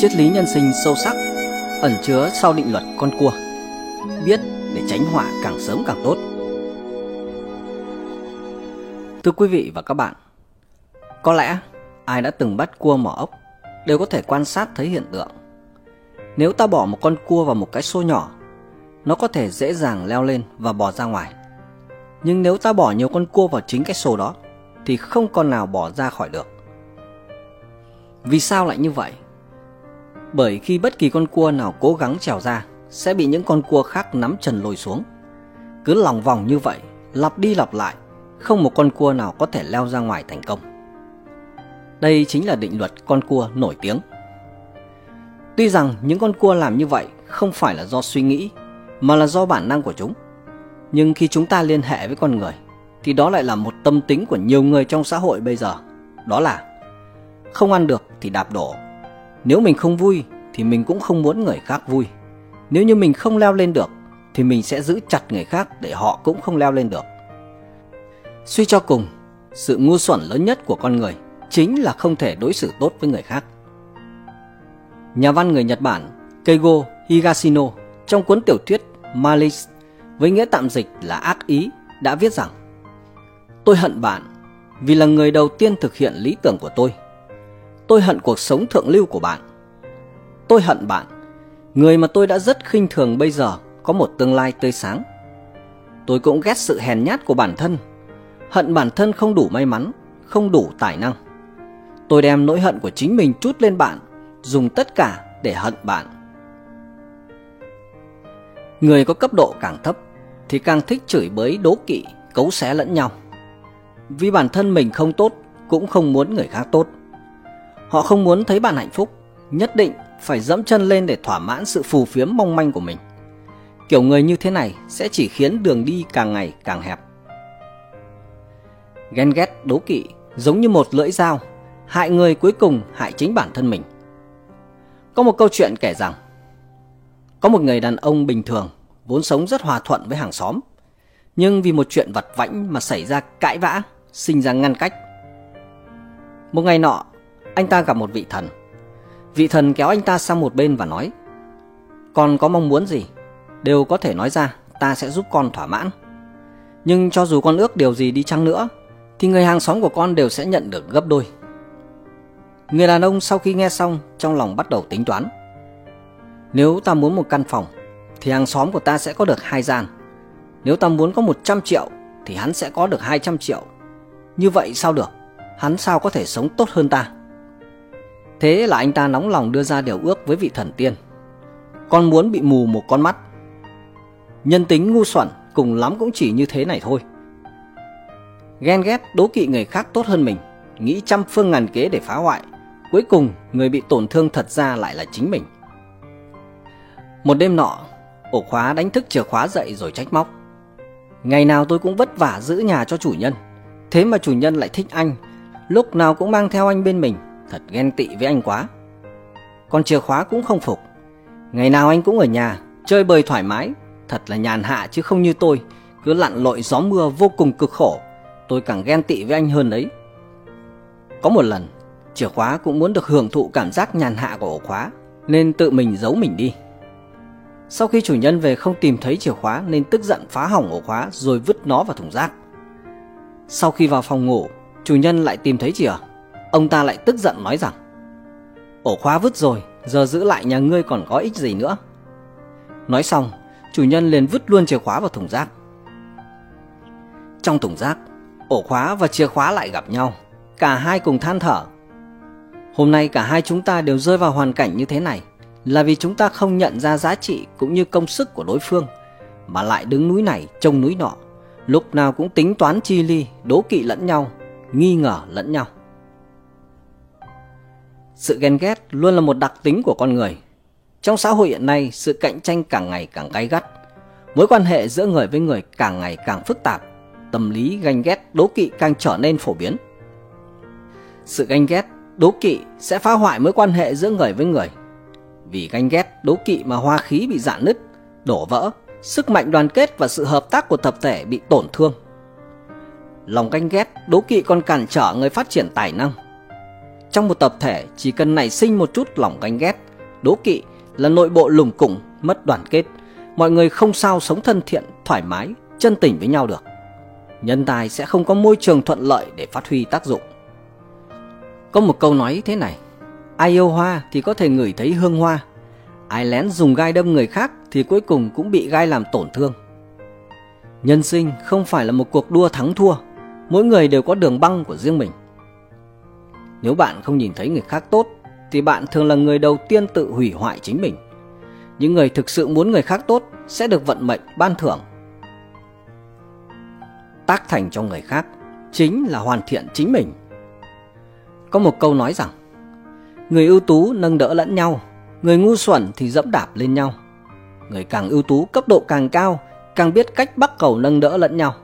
triết lý nhân sinh sâu sắc, ẩn chứa sau định luật con cua, biết để tránh họa càng sớm càng tốt. Thưa quý vị và các bạn, có lẽ ai đã từng bắt cua mỏ ốc đều có thể quan sát thấy hiện tượng. Nếu ta bỏ một con cua vào một cái xô nhỏ, nó có thể dễ dàng leo lên và bò ra ngoài. Nhưng nếu ta bỏ nhiều con cua vào chính cái xô đó, thì không con nào bỏ ra khỏi được. Vì sao lại như vậy? Bởi khi bất kỳ con cua nào cố gắng trèo ra sẽ bị những con cua khác nắm chân lôi xuống. Cứ lòng vòng như vậy, lặp đi lặp lại, không một con cua nào có thể leo ra ngoài thành công. Đây chính là định luật con cua nổi tiếng. Tuy rằng những con cua làm như vậy không phải là do suy nghĩ, mà là do bản năng của chúng. Nhưng khi chúng ta liên hệ với con người, thì đó lại là một tâm tính của nhiều người trong xã hội bây giờ. Đó là không ăn được thì đạp đổ, nếu mình không vui thì mình cũng không muốn người khác vui. Nếu như mình không leo lên được thì mình sẽ giữ chặt người khác để họ cũng không leo lên được. Suy cho cùng, sự ngu xuẩn lớn nhất của con người chính là không thể đối xử tốt với người khác. Nhà văn người Nhật Bản Keigo Higashino trong cuốn tiểu thuyết Malice với nghĩa tạm dịch là ác ý đã viết rằng Tôi hận bạn vì là người đầu tiên thực hiện lý tưởng của tôi Tôi hận cuộc sống thượng lưu của bạn. Tôi hận bạn, người mà tôi đã rất khinh thường bây giờ có một tương lai tươi sáng. Tôi cũng ghét sự hèn nhát của bản thân, hận bản thân không đủ may mắn, không đủ tài năng. Tôi đem nỗi hận của chính mình chút lên bạn, dùng tất cả để hận bạn. Người có cấp độ càng thấp thì càng thích chửi bới đố kỵ, cấu xé lẫn nhau. Vì bản thân mình không tốt, cũng không muốn người khác tốt. Họ không muốn thấy bạn hạnh phúc, nhất định phải dẫm chân lên để thỏa mãn sự phù phiếm mong manh của mình. Kiểu người như thế này sẽ chỉ khiến đường đi càng ngày càng hẹp. Ghen ghét đố kỵ giống như một lưỡi dao, hại người cuối cùng hại chính bản thân mình. Có một câu chuyện kể rằng, có một người đàn ông bình thường vốn sống rất hòa thuận với hàng xóm, nhưng vì một chuyện vặt vãnh mà xảy ra cãi vã, sinh ra ngăn cách. Một ngày nọ, anh ta gặp một vị thần. Vị thần kéo anh ta sang một bên và nói Con có mong muốn gì? Đều có thể nói ra, ta sẽ giúp con thỏa mãn. Nhưng cho dù con ước điều gì đi chăng nữa, thì người hàng xóm của con đều sẽ nhận được gấp đôi. Người đàn ông sau khi nghe xong, trong lòng bắt đầu tính toán. Nếu ta muốn một căn phòng, thì hàng xóm của ta sẽ có được hai gian. Nếu ta muốn có 100 triệu, thì hắn sẽ có được 200 triệu. Như vậy sao được? Hắn sao có thể sống tốt hơn ta? Thế là anh ta nóng lòng đưa ra điều ước với vị thần tiên. Con muốn bị mù một con mắt. Nhân tính ngu xuẩn cùng lắm cũng chỉ như thế này thôi. Ghen ghét đố kỵ người khác tốt hơn mình, nghĩ trăm phương ngàn kế để phá hoại. Cuối cùng người bị tổn thương thật ra lại là chính mình. Một đêm nọ, ổ khóa đánh thức chìa khóa dậy rồi trách móc. Ngày nào tôi cũng vất vả giữ nhà cho chủ nhân. Thế mà chủ nhân lại thích anh, lúc nào cũng mang theo anh bên mình thật ghen tị với anh quá. Còn chìa khóa cũng không phục. Ngày nào anh cũng ở nhà, chơi bời thoải mái, thật là nhàn hạ chứ không như tôi, cứ lặn lội gió mưa vô cùng cực khổ. Tôi càng ghen tị với anh hơn đấy. Có một lần, chìa khóa cũng muốn được hưởng thụ cảm giác nhàn hạ của ổ khóa, nên tự mình giấu mình đi. Sau khi chủ nhân về không tìm thấy chìa khóa nên tức giận phá hỏng ổ khóa rồi vứt nó vào thùng rác. Sau khi vào phòng ngủ, chủ nhân lại tìm thấy chìa. Ông ta lại tức giận nói rằng, Ổ khóa vứt rồi, Giờ giữ lại nhà ngươi còn có ích gì nữa? Nói xong, Chủ nhân liền vứt luôn chìa khóa vào thùng rác. Trong thùng rác, Ổ khóa và chìa khóa lại gặp nhau, Cả hai cùng than thở. Hôm nay cả hai chúng ta đều rơi vào hoàn cảnh như thế này, Là vì chúng ta không nhận ra giá trị Cũng như công sức của đối phương, Mà lại đứng núi này trông núi nọ, Lúc nào cũng tính toán chi ly, Đố kỵ lẫn nhau, Nghi ngờ lẫn nhau sự ghen ghét luôn là một đặc tính của con người. Trong xã hội hiện nay, sự cạnh tranh càng ngày càng gay gắt. Mối quan hệ giữa người với người càng ngày càng phức tạp. Tâm lý ganh ghét, đố kỵ càng trở nên phổ biến. Sự ganh ghét, đố kỵ sẽ phá hoại mối quan hệ giữa người với người. Vì ganh ghét, đố kỵ mà hoa khí bị dạn nứt, đổ vỡ, sức mạnh đoàn kết và sự hợp tác của tập thể bị tổn thương. Lòng ganh ghét, đố kỵ còn cản trở người phát triển tài năng, trong một tập thể chỉ cần nảy sinh một chút lòng ganh ghét đố kỵ là nội bộ lùng củng, mất đoàn kết. Mọi người không sao sống thân thiện, thoải mái, chân tình với nhau được. Nhân tài sẽ không có môi trường thuận lợi để phát huy tác dụng. Có một câu nói thế này, ai yêu hoa thì có thể ngửi thấy hương hoa, ai lén dùng gai đâm người khác thì cuối cùng cũng bị gai làm tổn thương. Nhân sinh không phải là một cuộc đua thắng thua, mỗi người đều có đường băng của riêng mình. Nếu bạn không nhìn thấy người khác tốt, thì bạn thường là người đầu tiên tự hủy hoại chính mình. Những người thực sự muốn người khác tốt sẽ được vận mệnh ban thưởng. Tác thành cho người khác chính là hoàn thiện chính mình. Có một câu nói rằng, Người ưu tú nâng đỡ lẫn nhau, Người ngu xuẩn thì dẫm đạp lên nhau Người càng ưu tú cấp độ càng cao, Càng biết cách bắt cầu nâng đỡ lẫn nhau